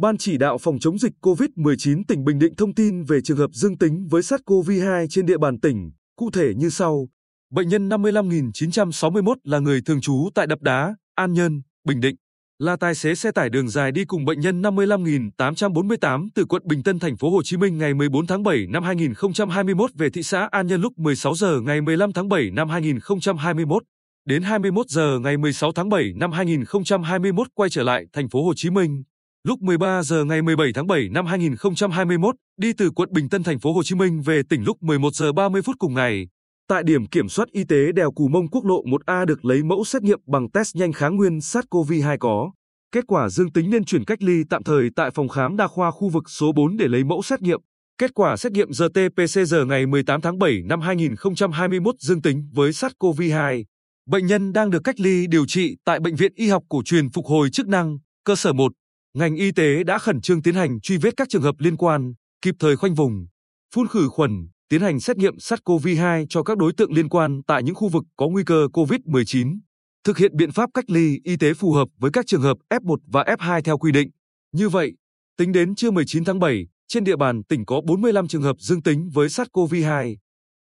Ban chỉ đạo phòng chống dịch COVID-19 tỉnh Bình Định thông tin về trường hợp dương tính với SARS-CoV-2 trên địa bàn tỉnh, cụ thể như sau. Bệnh nhân 55.961 là người thường trú tại Đập Đá, An Nhơn, Bình Định, là tài xế xe tải đường dài đi cùng bệnh nhân 55.848 từ quận Bình Tân thành phố Hồ Chí Minh ngày 14 tháng 7 năm 2021 về thị xã An Nhơn lúc 16 giờ ngày 15 tháng 7 năm 2021 đến 21 giờ ngày 16 tháng 7 năm 2021 quay trở lại thành phố Hồ Chí Minh. Lúc 13 giờ ngày 17 tháng 7 năm 2021 đi từ quận Bình Tân thành phố Hồ Chí Minh về tỉnh lúc 11 giờ 30 phút cùng ngày. Tại điểm kiểm soát y tế đèo Cù Mông quốc lộ 1A được lấy mẫu xét nghiệm bằng test nhanh kháng nguyên SARS-CoV-2 có. Kết quả dương tính nên chuyển cách ly tạm thời tại phòng khám đa khoa khu vực số 4 để lấy mẫu xét nghiệm. Kết quả xét nghiệm RT-PCR ngày 18 tháng 7 năm 2021 dương tính với SARS-CoV-2. Bệnh nhân đang được cách ly điều trị tại Bệnh viện Y học cổ truyền phục hồi chức năng, cơ sở 1. Ngành y tế đã khẩn trương tiến hành truy vết các trường hợp liên quan, kịp thời khoanh vùng, phun khử khuẩn, tiến hành xét nghiệm SARS-CoV-2 cho các đối tượng liên quan tại những khu vực có nguy cơ COVID-19, thực hiện biện pháp cách ly y tế phù hợp với các trường hợp F1 và F2 theo quy định. Như vậy, tính đến trưa 19 tháng 7, trên địa bàn tỉnh có 45 trường hợp dương tính với SARS-CoV-2.